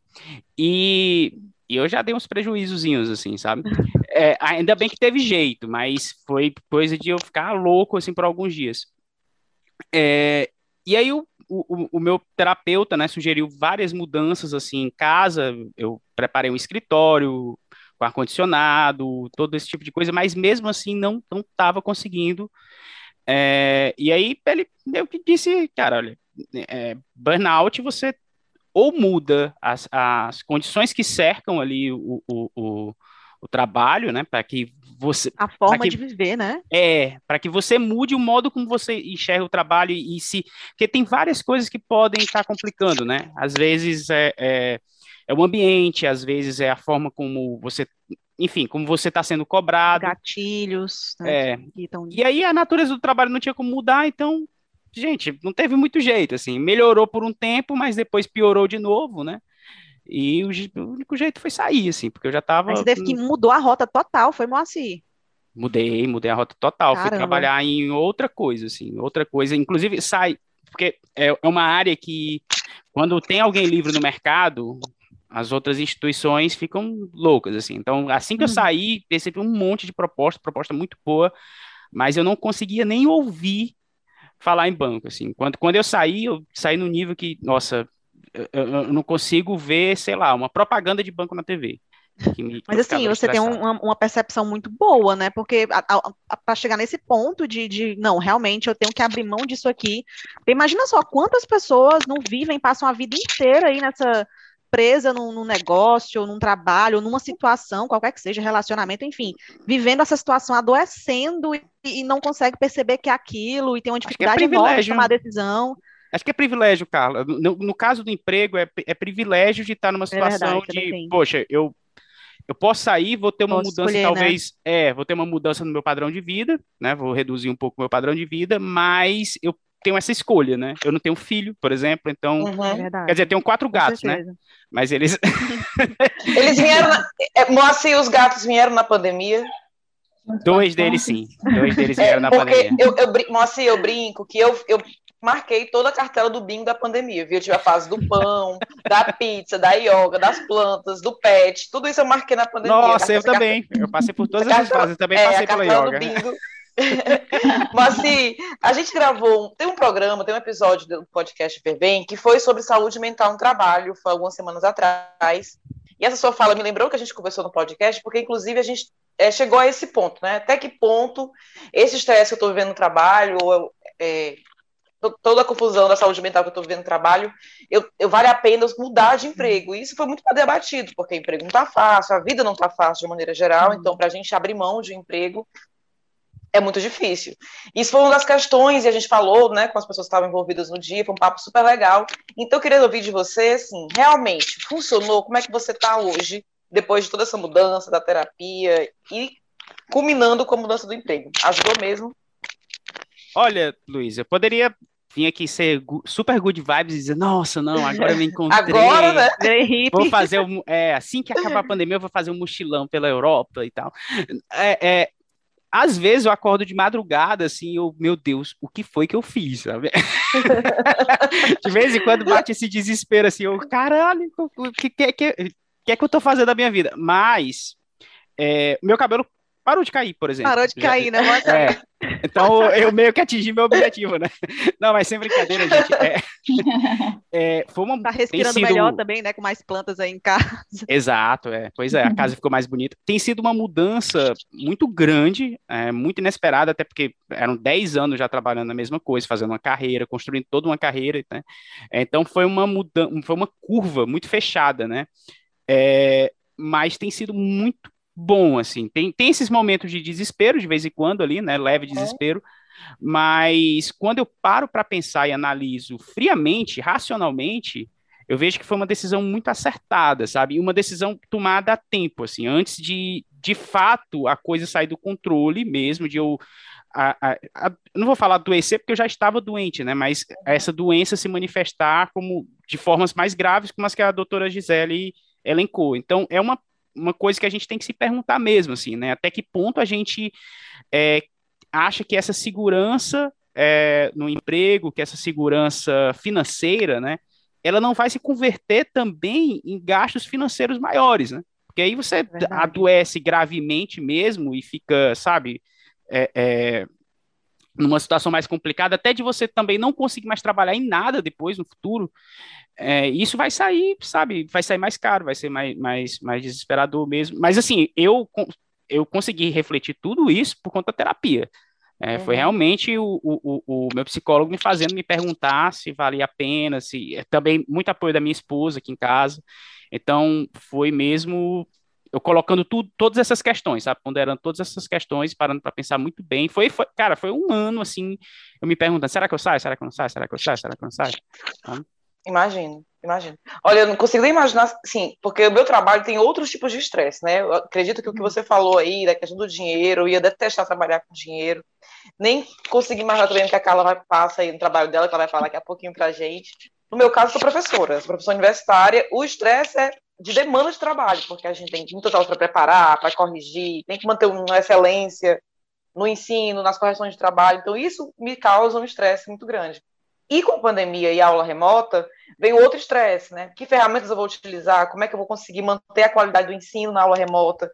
Speaker 4: E, e, eu já dei uns prejuízozinhos, assim, sabe? É, ainda bem que teve jeito, mas foi coisa de eu ficar louco, assim, por alguns dias. É, e aí o, o, o, meu terapeuta, né, sugeriu várias mudanças, assim, em casa. Eu preparei um escritório com ar-condicionado, todo esse tipo de coisa, mas mesmo assim não estava conseguindo é, e aí ele que disse, cara, olha, é, burnout você ou muda as, as condições que cercam ali o, o, o, o trabalho, né, para que você
Speaker 2: a forma
Speaker 4: que,
Speaker 2: de viver, né?
Speaker 4: É, para que você mude o modo como você enxerga o trabalho e, e se, porque tem várias coisas que podem estar complicando, né? Às vezes é, é, é o ambiente, às vezes é a forma como você enfim, como você está sendo cobrado.
Speaker 2: Gatilhos.
Speaker 4: Né, é. Tão... E aí a natureza do trabalho não tinha como mudar, então, gente, não teve muito jeito, assim, melhorou por um tempo, mas depois piorou de novo, né? E o, o único jeito foi sair, assim, porque eu já estava.
Speaker 2: Mas você teve que mudou a rota total, foi Moacir.
Speaker 4: Mudei, mudei a rota total, Caramba. fui trabalhar em outra coisa, assim, outra coisa, inclusive sai, porque é, é uma área que quando tem alguém livre no mercado, as outras instituições ficam loucas, assim. Então, assim que eu uhum. saí, recebi um monte de proposta, proposta muito boa, mas eu não conseguia nem ouvir falar em banco, assim. Quando, quando eu saí, eu saí no nível que, nossa, eu, eu não consigo ver, sei lá, uma propaganda de banco na TV.
Speaker 2: Mas assim, você tem uma, uma, percepção muito boa, né? Porque para chegar nesse ponto de, de, não, realmente eu tenho que abrir mão disso aqui. Imagina só quantas pessoas não vivem, passam a vida inteira aí nessa, presa num, num, negócio, ou num trabalho, ou numa situação, qualquer que seja, relacionamento, enfim, vivendo essa situação, adoecendo e, e não consegue perceber que é aquilo, e tem uma é dificuldade é enorme de tomar decisão.
Speaker 4: Acho que é privilégio, Carla. No, no caso do emprego, é, é, privilégio de estar numa situação é verdade, de, poxa, eu, eu posso sair, vou ter uma posso mudança, escolher, né? talvez, né? é, vou ter uma mudança no meu padrão de vida, né? Vou reduzir um pouco o meu padrão de vida, mas eu tenho essa escolha, né? Eu não tenho filho, por exemplo, então. Uhum. Quer dizer, tenho quatro gatos, né? Mas eles.
Speaker 1: eles vieram. Na... É, Moacir, os gatos vieram na pandemia.
Speaker 4: Dois deles sim. Dois deles vieram é, na pandemia.
Speaker 1: Eu, eu, Moacir, eu brinco que eu, eu marquei toda a cartela do bingo da pandemia, viu? Eu tive a fase do pão, da pizza, da yoga, das plantas, do pet, tudo isso eu marquei na pandemia.
Speaker 4: Nossa, eu também. Cartela... Eu passei por todas essas fases, também é, passei pela yoga.
Speaker 1: Mas assim, a gente gravou, tem um programa, tem um episódio do podcast Bem que foi sobre saúde mental no trabalho, foi algumas semanas atrás. E essa sua fala me lembrou que a gente conversou no podcast, porque inclusive a gente é, chegou a esse ponto, né? Até que ponto esse estresse que eu estou vivendo no trabalho, ou é, toda a confusão da saúde mental que eu estou vivendo no trabalho, eu, eu, vale a pena mudar de emprego. E isso foi muito debatido, porque emprego não está fácil, a vida não está fácil de maneira geral, então para a gente abrir mão de um emprego é muito difícil. Isso foi uma das questões, e a gente falou né, com as pessoas que estavam envolvidas no dia, foi um papo super legal. Então, eu queria ouvir de você, assim, realmente, funcionou? Como é que você está hoje, depois de toda essa mudança da terapia e culminando com a mudança do emprego? Ajudou mesmo?
Speaker 4: Olha, Luiz, eu poderia vir aqui ser super good vibes e dizer, nossa, não, agora eu me encontrei.
Speaker 1: Agora, né?
Speaker 4: Vou fazer um, é, assim que acabar a pandemia, eu vou fazer um mochilão pela Europa e tal. É, é, às vezes eu acordo de madrugada, assim, eu, meu Deus, o que foi que eu fiz, sabe? de vez em quando bate esse desespero, assim, eu, caralho, o que, que, que, que é que eu tô fazendo da minha vida? Mas, é, meu cabelo parou de cair, por exemplo.
Speaker 2: Parou de cair, né?
Speaker 4: É, então eu meio que atingi meu objetivo, né? Não, mas sem brincadeira, gente. É,
Speaker 2: é, foi uma, tá respirando sido... melhor também, né? Com mais plantas aí em casa.
Speaker 4: Exato, é. Pois é, a casa ficou mais bonita. Tem sido uma mudança muito grande, é, muito inesperada, até porque eram 10 anos já trabalhando na mesma coisa, fazendo uma carreira, construindo toda uma carreira, né? Então foi uma mudança, foi uma curva muito fechada, né? É, mas tem sido muito bom, assim. Tem, tem esses momentos de desespero de vez em quando ali, né? Leve é. desespero. É. Mas quando eu paro para pensar e analiso friamente, racionalmente, eu vejo que foi uma decisão muito acertada, sabe? Uma decisão tomada a tempo, assim, antes de, de fato, a coisa sair do controle mesmo, de eu. A, a, a, não vou falar adoecer porque eu já estava doente, né? Mas essa doença se manifestar como de formas mais graves, como as que a doutora Gisele elencou. Então, é uma uma coisa que a gente tem que se perguntar mesmo, assim, né? Até que ponto a gente é, acha que essa segurança é, no emprego, que essa segurança financeira, né? Ela não vai se converter também em gastos financeiros maiores, né? Porque aí você é adoece gravemente mesmo e fica, sabe, é, é, numa situação mais complicada, até de você também não conseguir mais trabalhar em nada depois, no futuro, é, isso vai sair, sabe, vai sair mais caro, vai ser mais, mais, mais desesperador mesmo. Mas, assim, eu, eu consegui refletir tudo isso por conta da terapia. É, uhum. Foi realmente o, o, o, meu psicólogo me fazendo me perguntar se valia a pena, se é, também muito apoio da minha esposa aqui em casa. Então, foi mesmo eu colocando tudo, todas essas questões, sabe? Ponderando todas essas questões, parando para pensar muito bem. Foi, foi, cara, foi um ano assim, eu me perguntando: será que eu saio? Será que eu não saio? Será que eu saio? Será que eu não saio? Então...
Speaker 1: Imagino, imagino. Olha, eu não consigo nem imaginar, sim, porque o meu trabalho tem outros tipos de estresse, né? Eu acredito que o que você falou aí, da questão do dinheiro, eu ia detestar trabalhar com dinheiro. Nem consegui imaginar também o que a Carla vai passar aí no trabalho dela, que ela vai falar daqui a pouquinho pra gente. No meu caso, sou professora, sou professora universitária. O estresse é de demanda de trabalho, porque a gente tem muitas aulas para preparar, para corrigir, tem que manter uma excelência no ensino, nas correções de trabalho. Então, isso me causa um estresse muito grande. E com pandemia e aula remota, vem outro estresse, né? Que ferramentas eu vou utilizar? Como é que eu vou conseguir manter a qualidade do ensino na aula remota?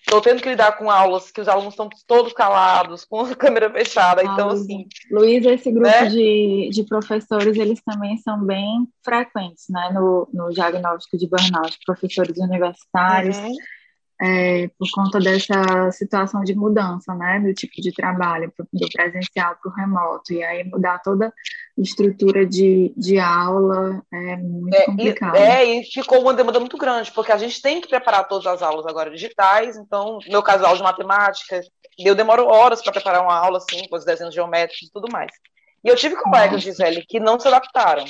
Speaker 1: Estou tendo que lidar com aulas que os alunos estão todos calados, com a câmera fechada. Então, ah, assim.
Speaker 5: Luiz, esse grupo né? de, de professores, eles também são bem frequentes, né? No, no diagnóstico de burnout, professores universitários. Uhum é, por conta dessa situação de mudança, né, do tipo de trabalho, do presencial para o remoto, e aí mudar toda a estrutura de, de aula é muito é, complicado.
Speaker 1: E, é, e ficou uma demanda muito grande, porque a gente tem que preparar todas as aulas agora digitais, então, no meu caso, aula de matemática, eu demoro horas para preparar uma aula, assim, com os desenhos geométricos e tudo mais. E eu tive colegas, Gisele, que não se adaptaram.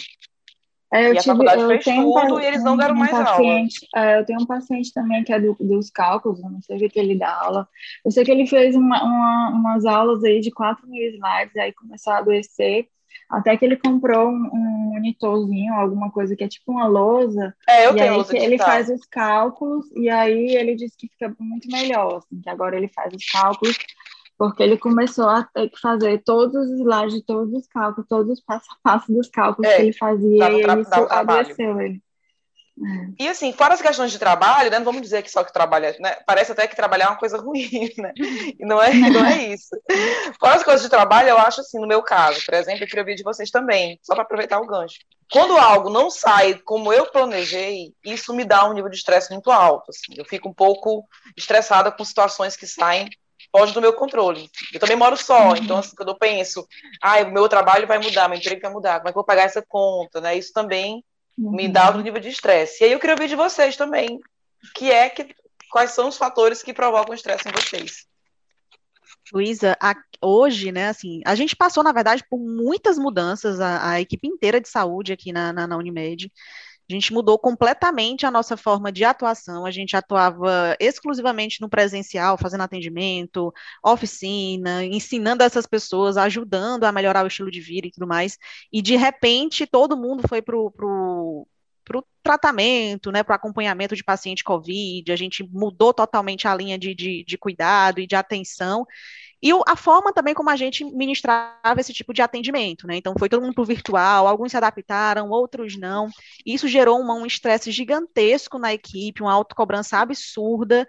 Speaker 5: É, eu
Speaker 1: e a
Speaker 5: tive,
Speaker 1: faculdade
Speaker 5: eu
Speaker 1: fez
Speaker 5: tenho
Speaker 1: tudo
Speaker 5: um,
Speaker 1: e eles não deram
Speaker 5: um
Speaker 1: mais
Speaker 5: paciente, é, eu tenho um paciente também que é do, dos cálculos, eu não sei o que ele dá aula. Eu sei que ele fez uma, uma, umas aulas aí de 4 mil slides, aí começou a adoecer, até que ele comprou um, um monitorzinho, alguma coisa que é tipo uma lousa,
Speaker 1: É, eu
Speaker 5: e
Speaker 1: tenho
Speaker 5: aí
Speaker 1: lousa
Speaker 5: que ele faz os cálculos, e aí ele disse que fica muito melhor, assim, que agora ele faz os cálculos, porque ele começou a ter que fazer todos os slides de todos os cálculos, todos os passo a passo dos cálculos
Speaker 1: É,
Speaker 5: que ele fazia, e
Speaker 1: trabalho.
Speaker 5: adoeceu ele.
Speaker 1: E assim, fora as questões de trabalho, né? Não vamos dizer que só que trabalhar, né? Parece até que trabalhar é uma coisa ruim, né? E não é, não é isso. Fora as coisas de trabalho, eu acho assim, no meu caso, por exemplo, eu queria ouvir de vocês também, só para aproveitar o gancho. Quando algo não sai como eu planejei, isso me dá um nível de estresse muito alto. Assim. Eu fico um pouco estressada com situações que saem foge do meu controle. Eu também moro só, então assim, quando eu penso, ah, o meu trabalho vai mudar, meu emprego vai mudar, como é que eu vou pagar essa conta, né? Isso também me
Speaker 5: Uhum.
Speaker 1: dá outro nível de estresse. E aí eu queria ouvir de vocês também, que é que quais são os fatores que provocam estresse em vocês?
Speaker 2: Luísa, hoje, né, assim, a gente passou, na verdade, por muitas mudanças, a, a equipe inteira de saúde aqui na, na, na Unimed. A gente mudou completamente a nossa forma de atuação. A gente atuava exclusivamente no presencial, fazendo atendimento, oficina, ensinando essas pessoas, ajudando a melhorar o estilo de vida e tudo mais. E de repente todo mundo foi para o tratamento, né, para o acompanhamento de paciente COVID. A gente mudou totalmente a linha de, de, de cuidado e de atenção. E a forma também como a gente ministrava esse tipo de atendimento, né? Então foi todo mundo para virtual, alguns se adaptaram, outros não. Isso gerou uma- um estresse gigantesco na equipe, uma autocobrança absurda.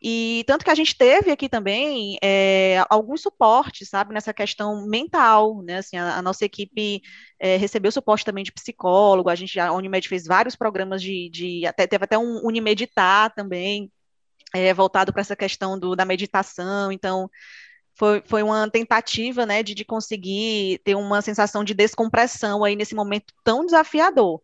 Speaker 2: E tanto que a gente teve aqui também é, alguns suportes, sabe, nessa questão mental, né? Assim, a, a nossa equipe é, recebeu suporte também de psicólogo, a gente, a Unimed fez vários programas de, de até teve até um Unimeditar também, é, voltado para essa questão do, da meditação, então foi, foi uma tentativa, né, de, de conseguir ter uma sensação de descompressão aí nesse momento tão desafiador.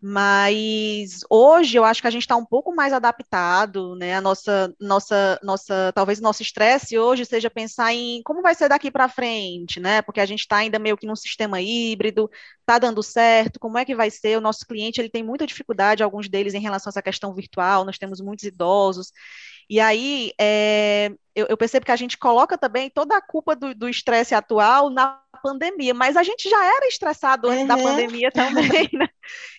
Speaker 2: Mas hoje eu acho que a gente está um pouco mais adaptado, né? A nossa, nossa, nossa, talvez nosso estresse hoje seja pensar em como vai ser daqui para frente, né? Porque a gente está ainda meio que num sistema híbrido, está dando certo, como é que vai ser? O nosso cliente ele tem muita dificuldade, alguns deles em relação a essa questão virtual, nós temos muitos idosos. E aí é, eu, eu percebo que a gente coloca também toda a culpa do estresse atual na pandemia, mas a gente já era estressado antes da
Speaker 1: Uhum.
Speaker 2: pandemia também, né?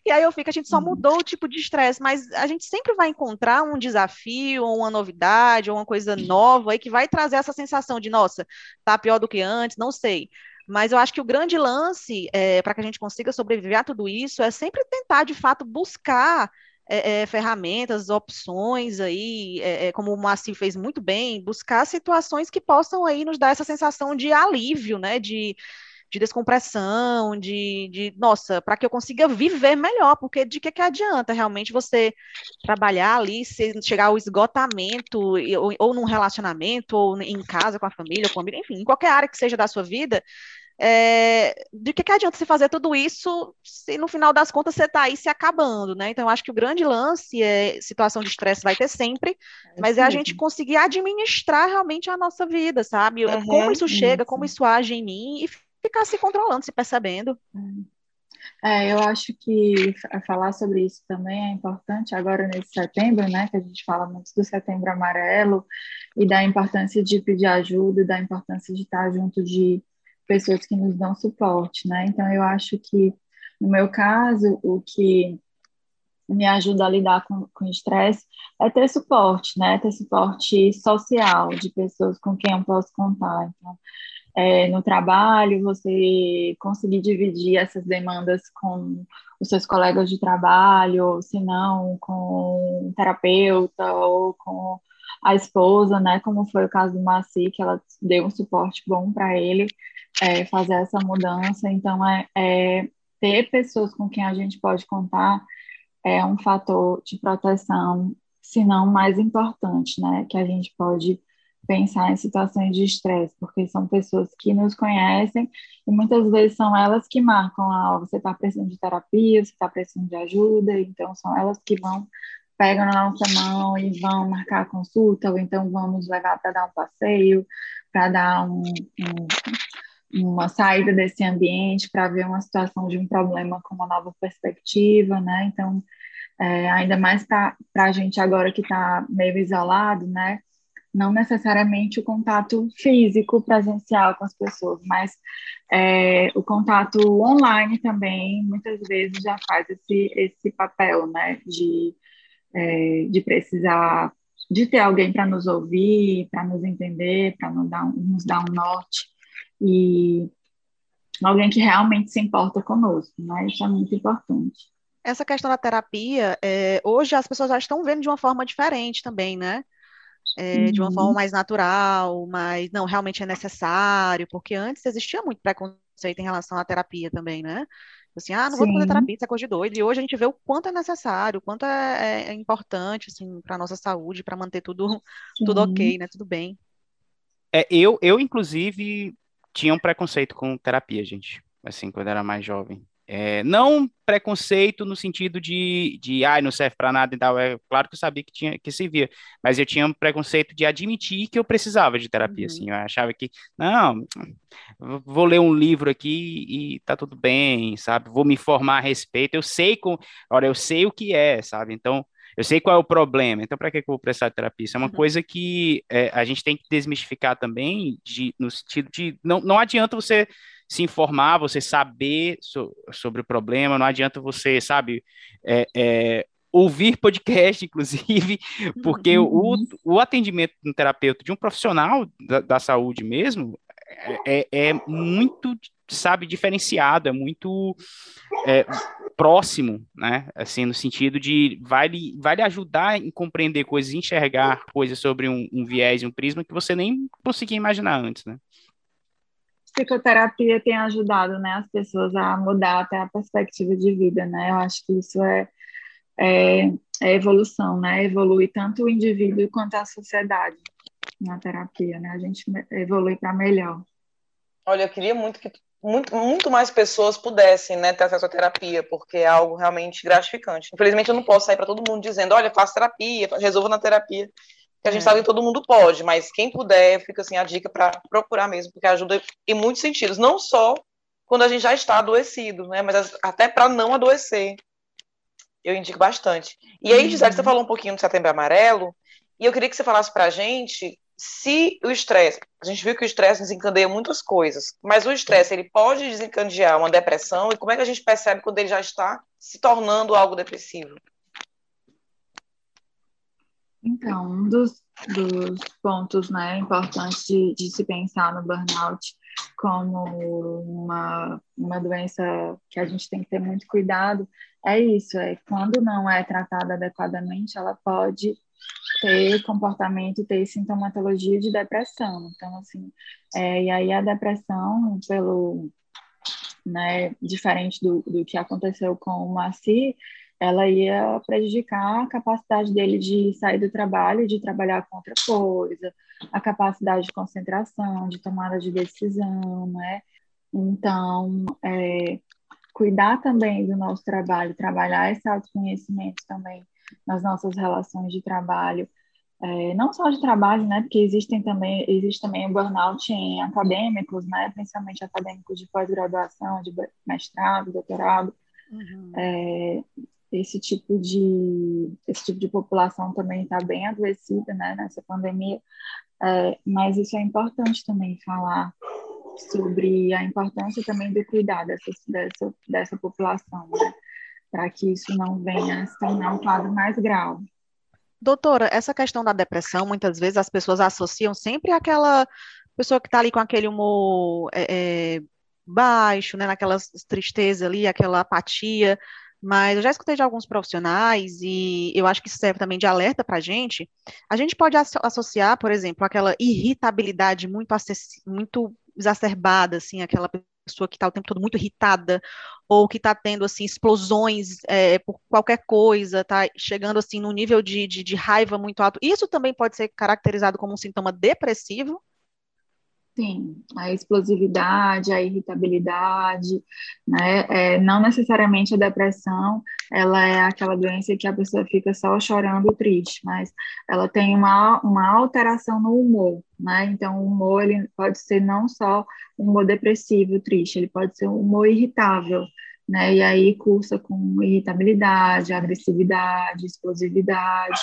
Speaker 2: E aí eu fico, a gente só mudou o tipo de estresse, mas a gente sempre vai encontrar um desafio, ou uma novidade, ou uma coisa nova aí que vai trazer essa sensação de, nossa, tá pior do que antes, não sei. Mas eu acho que o grande lance é, para que a gente consiga sobreviver a tudo isso é sempre tentar, de fato, buscar é, é, ferramentas, opções aí, é, é, como o Moacir fez muito bem, buscar situações que possam aí nos dar essa sensação de alívio, né? De, de descompressão, de, de nossa, para que eu consiga viver melhor, porque de que, que adianta realmente você trabalhar ali, se, chegar ao esgotamento, ou, ou num relacionamento, ou em casa com a família, com a família, enfim, em qualquer área que seja da sua vida, é, de que, que adianta você fazer tudo isso se no final das contas você está aí se acabando, né? Então, eu acho que o grande lance é situação de estresse vai ter sempre, mas é a gente conseguir administrar realmente a nossa vida, sabe?
Speaker 1: Uhum,
Speaker 2: como isso chega,
Speaker 5: isso.
Speaker 2: como isso age em mim e ficar se controlando, se percebendo.
Speaker 5: É, eu acho que fa- falar sobre isso também é importante agora nesse setembro, né? Que a gente fala muito do setembro amarelo e da importância de pedir ajuda, da importância de estar junto de pessoas que nos dão suporte, né? Então eu acho que no meu caso o que me ajuda a lidar com com o estresse é ter suporte, né? Ter suporte social de pessoas com quem eu posso contar. Então, é, no trabalho, você conseguir dividir essas demandas com os seus colegas de trabalho, ou se não, com um terapeuta ou com a esposa, né? Como foi o caso do Maci, que ela deu um suporte bom para ele é, fazer essa mudança. Então, é, é ter pessoas com quem a gente pode contar é um fator de proteção, se não mais importante, né? Que a gente pode pensar em situações de estresse, porque são pessoas que nos conhecem e muitas vezes são elas que marcam, ah, você está precisando de terapia, você está precisando de ajuda, então são elas que vão, pegam na nossa mão e vão marcar a consulta, ou então vão nos levar para dar um passeio, para dar um, um uma saída desse ambiente para ver uma situação de um problema com uma nova perspectiva, né? Então, é, ainda mais para a gente agora que está meio isolado, né? Não necessariamente o contato físico, presencial com as pessoas, mas é, o contato online também muitas vezes já faz esse, esse papel, né? De, é, de precisar de ter alguém para nos ouvir, para nos entender, para nos dar, nos dar um norte e alguém que realmente se importa conosco, né? Isso é muito importante.
Speaker 2: Essa questão da terapia, é, hoje as pessoas já estão vendo de uma forma diferente também, né? É, uhum. De uma forma uhum. mais natural, mas não, realmente é necessário, porque antes existia muito preconceito em relação à terapia também, né? Assim, ah, não Sim. vou fazer terapia, isso é coisa de doido. E hoje a gente vê o quanto é necessário, o quanto é, é, é importante, assim, para nossa saúde, para manter tudo, tudo ok, né? Tudo bem.
Speaker 4: É, eu, eu, inclusive, tinha um preconceito com terapia, gente, assim, quando era mais jovem. É, não preconceito no sentido de, de ai, não serve para nada e tal. É claro que eu sabia que tinha que servir, mas eu tinha um preconceito de admitir que eu precisava de terapia. Uhum. Assim, eu achava que não, vou ler um livro aqui e tá tudo bem, sabe? Vou me informar a respeito. Eu sei com, olha, eu sei o que é, sabe? Então eu sei qual é o problema, então para que, que eu vou prestar terapia? Isso é uma uhum. coisa que é, a gente tem que desmistificar também, de, no sentido de não, não adianta você se informar, você saber so, sobre o problema, não adianta você, sabe, é, é, ouvir podcast, inclusive, porque uhum. o, o atendimento de um terapeuta, de um profissional da, da saúde mesmo, é, é, é muito, sabe, diferenciado, é muito é, próximo, né? Assim, no sentido de vai lhe, vai lhe ajudar em compreender coisas, enxergar coisas sobre um, um viés, um prisma que você nem conseguia imaginar antes, né?
Speaker 5: Psicoterapia tem ajudado né, as pessoas a mudar até a perspectiva de vida, né? Eu acho que isso é, é, é evolução, né? Evolui tanto o indivíduo quanto a sociedade na terapia, né? A gente evolui para melhor.
Speaker 1: Olha, eu queria muito que muito, muito mais pessoas pudessem né, ter acesso à terapia, porque é algo realmente gratificante. Infelizmente, eu não posso sair para todo mundo dizendo: olha, faça terapia, resolva na terapia que a gente é. sabe que todo mundo pode, mas quem puder, fica assim a dica para procurar mesmo, porque ajuda em muitos sentidos, não só quando a gente já está adoecido, né, mas até para não adoecer. Eu indico bastante. E aí, Gisele, você uhum. falou um pouquinho do Setembro Amarelo, e eu queria que você falasse para a gente se o estresse, a gente viu que o estresse desencadeia muitas coisas, mas o estresse ele pode desencadear uma depressão e como é que a gente percebe quando ele já está se tornando algo depressivo?
Speaker 5: Então, um dos, dos pontos né, importantes de, de se pensar no burnout como uma, uma doença que a gente tem que ter muito cuidado é isso, é quando não é tratada adequadamente, ela pode ter comportamento, ter sintomatologia de depressão. Então, assim, é, e aí a depressão, pelo, né, diferente do, do que aconteceu com o Maci, ela ia prejudicar a capacidade dele de sair do trabalho, de trabalhar com outra coisa, a capacidade de concentração, de tomada de decisão, né? Então, é, cuidar também do nosso trabalho, trabalhar esse autoconhecimento também nas nossas relações de trabalho, é, não só de trabalho, né? Porque existem também existe também o burnout em acadêmicos, né? Principalmente acadêmicos de pós-graduação, de mestrado, doutorado. Uhum. É, esse tipo de esse tipo de população também está bem adoecida né, nessa pandemia, é, mas isso é importante também falar sobre a importância também do cuidar dessa, dessa, dessa população, né, para que isso não venha a se tornar um quadro mais grave.
Speaker 2: Doutora, essa questão da depressão, muitas vezes as pessoas associam sempre àquela pessoa que está ali com aquele humor é, é, baixo, né, naquela tristeza ali, aquela apatia, mas eu já escutei de alguns profissionais e eu acho que isso serve também de alerta para a gente. A gente pode associar, por exemplo, aquela irritabilidade muito, muito exacerbada, assim, aquela pessoa que está o tempo todo muito irritada ou que está tendo assim explosões é, por qualquer coisa, está chegando assim num nível de, de, de raiva muito alto. Isso também pode ser caracterizado como um sintoma depressivo?
Speaker 5: Sim, a explosividade, a irritabilidade, né? É, não necessariamente a depressão, ela é aquela doença que a pessoa fica só chorando triste, mas ela tem uma, uma alteração no humor, né? Então, o humor ele pode ser não só um humor depressivo, triste, ele pode ser um humor irritável, né? E aí cursa com irritabilidade, agressividade, explosividade,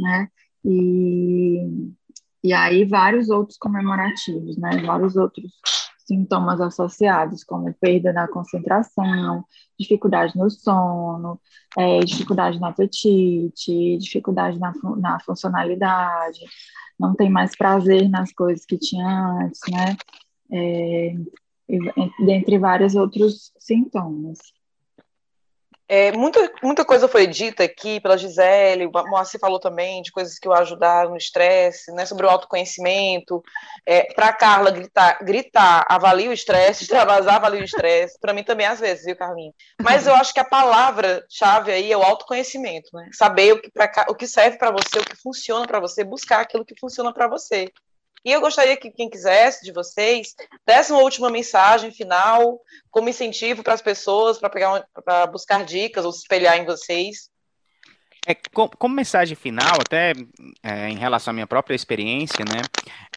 Speaker 5: né? E e aí vários outros comemorativos, né? Vários outros sintomas associados, como perda na concentração, dificuldade no sono, é, dificuldade no apetite, dificuldade na, na funcionalidade, não tem mais prazer nas coisas que tinha antes, né? É, dentre vários outros sintomas.
Speaker 1: É, muita, muita coisa foi dita aqui pela Gisele, o Moacir falou também de coisas que o ajudaram no estresse, né, sobre o autoconhecimento. É, para Carla gritar, gritar, avalie o estresse, extravasar, avalie o estresse. Para mim também, às vezes, viu, Carlinhos? Mas eu acho que a palavra-chave aí é o autoconhecimento, né? Saber o que, pra, o que serve para você, o que funciona para você, buscar aquilo que funciona para você. E eu gostaria que quem quisesse de vocês desse uma última mensagem final, como incentivo para as pessoas, para buscar dicas ou se espelhar em vocês.
Speaker 4: É, como, mensagem final, até é, em relação à minha própria experiência, né?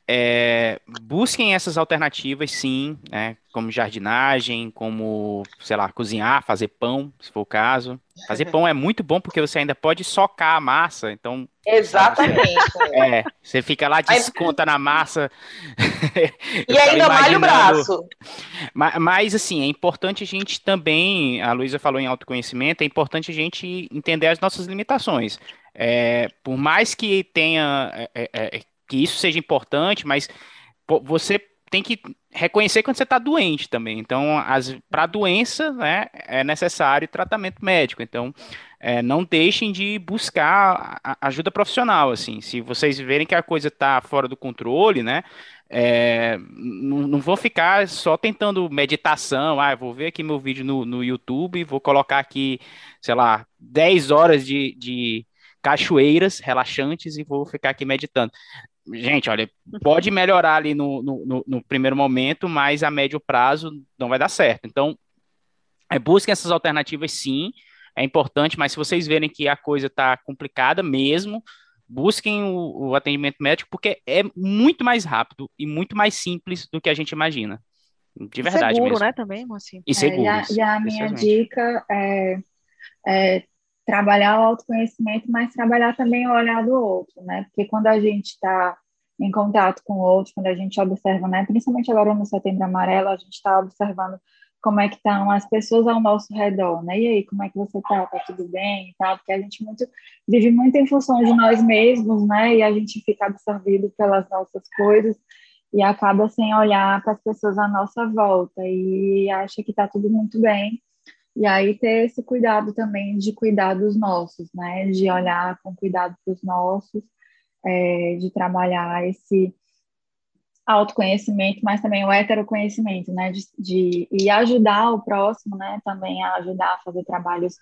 Speaker 4: É, busquem essas alternativas, sim, né, como jardinagem, como, sei lá, cozinhar, fazer pão, se for o caso. Fazer pão é muito bom porque você ainda pode socar a massa, então...
Speaker 1: Exatamente.
Speaker 4: é, você fica lá, desconta na massa.
Speaker 1: e ainda malha o braço.
Speaker 4: Mas, mas, assim, é importante a gente também, a Luísa falou em autoconhecimento, é importante a gente entender as nossas limitações. É, por mais que tenha é, é, é que isso seja importante, mas você tem que reconhecer quando você está doente também. Então, para doença, né, é necessário tratamento médico. Então, é, não deixem de buscar ajuda profissional. Assim, se vocês verem que a coisa está fora do controle, né, é, não, não vou ficar só tentando meditação. Ah, vou ver aqui meu vídeo no, no YouTube, vou colocar aqui, sei lá, 10 horas de, de cachoeiras relaxantes e vou ficar aqui meditando gente, olha, pode melhorar ali no, no, no, primeiro momento, mas a médio prazo não vai dar certo. Então, é, busquem essas alternativas sim, é importante, mas se vocês verem que a coisa está complicada mesmo, busquem o, o, atendimento médico, porque é muito mais rápido e muito mais simples do que a gente imagina. De verdade
Speaker 2: seguro,
Speaker 4: mesmo.
Speaker 2: né, também, Mocinho?
Speaker 5: E seguro. É, e, a, e a minha dica é, é trabalhar o autoconhecimento, mas trabalhar também o olhar do outro, né? Porque quando a gente está em contato com o outro, quando a gente observa, né? Principalmente agora no Setembro Amarelo, a gente está observando como é que estão as pessoas ao nosso redor, né? E aí, como é que você tá? Tá tudo bem e tal? Porque a gente muito, vive muito em função de nós mesmos, né? E a gente fica absorvido pelas nossas coisas e acaba sem olhar para as pessoas à nossa volta e acha que tá tudo muito bem e aí ter esse cuidado também de cuidar dos nossos, né? De olhar com cuidado para os nossos, é, de trabalhar esse autoconhecimento, mas também o heteroconhecimento, né? De, de, e ajudar o próximo, né? Também a ajudar a fazer trabalhos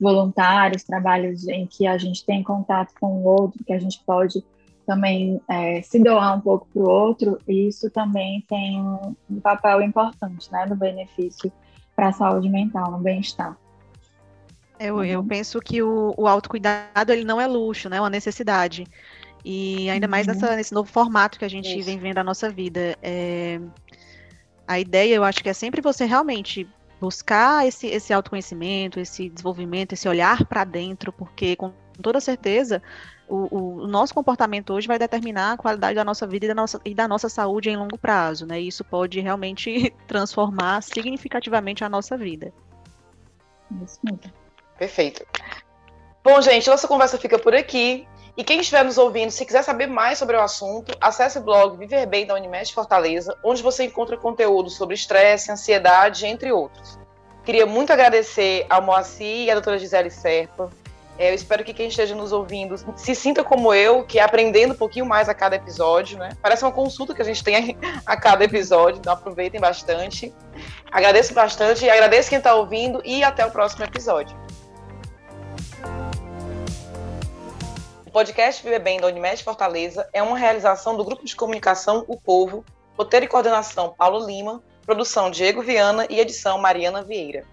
Speaker 5: voluntários, trabalhos em que a gente tem contato com o outro, que a gente pode também é, se doar um pouco para o outro, isso também tem um, um papel importante, né? No benefício para a saúde mental, no bem-estar.
Speaker 2: Eu, eu uhum. penso que o, o autocuidado ele não é luxo, né? É uma necessidade. E ainda mais uhum. nessa, nesse novo formato que a gente Isso. vem vendo a nossa vida. É... A ideia, eu acho que é sempre você realmente buscar esse, esse autoconhecimento, esse desenvolvimento, esse olhar para dentro, porque com toda certeza o, o, nosso comportamento hoje vai determinar a qualidade da nossa vida e da nossa, e da nossa saúde em longo prazo, né? E isso pode realmente transformar significativamente a nossa vida.
Speaker 5: Isso mesmo.
Speaker 1: Perfeito. Bom, gente, nossa conversa fica por aqui. E quem estiver nos ouvindo, se quiser saber mais sobre o assunto, acesse o blog Viver Bem da Unimed Fortaleza, onde você encontra conteúdo sobre estresse, ansiedade, entre outros. Queria muito agradecer ao Moacir e à doutora Gisele Serpa eu espero que quem esteja nos ouvindo se sinta como eu, que é aprendendo um pouquinho mais a cada episódio, né? Parece uma consulta que a gente tem a cada episódio, então aproveitem bastante. Agradeço bastante, agradeço quem está ouvindo e até o próximo episódio. O podcast Viver Bem da Unimed Fortaleza é uma realização do grupo de comunicação O Povo, Roteiro e coordenação Paulo Lima, produção Diego Viana e edição Mariana Vieira.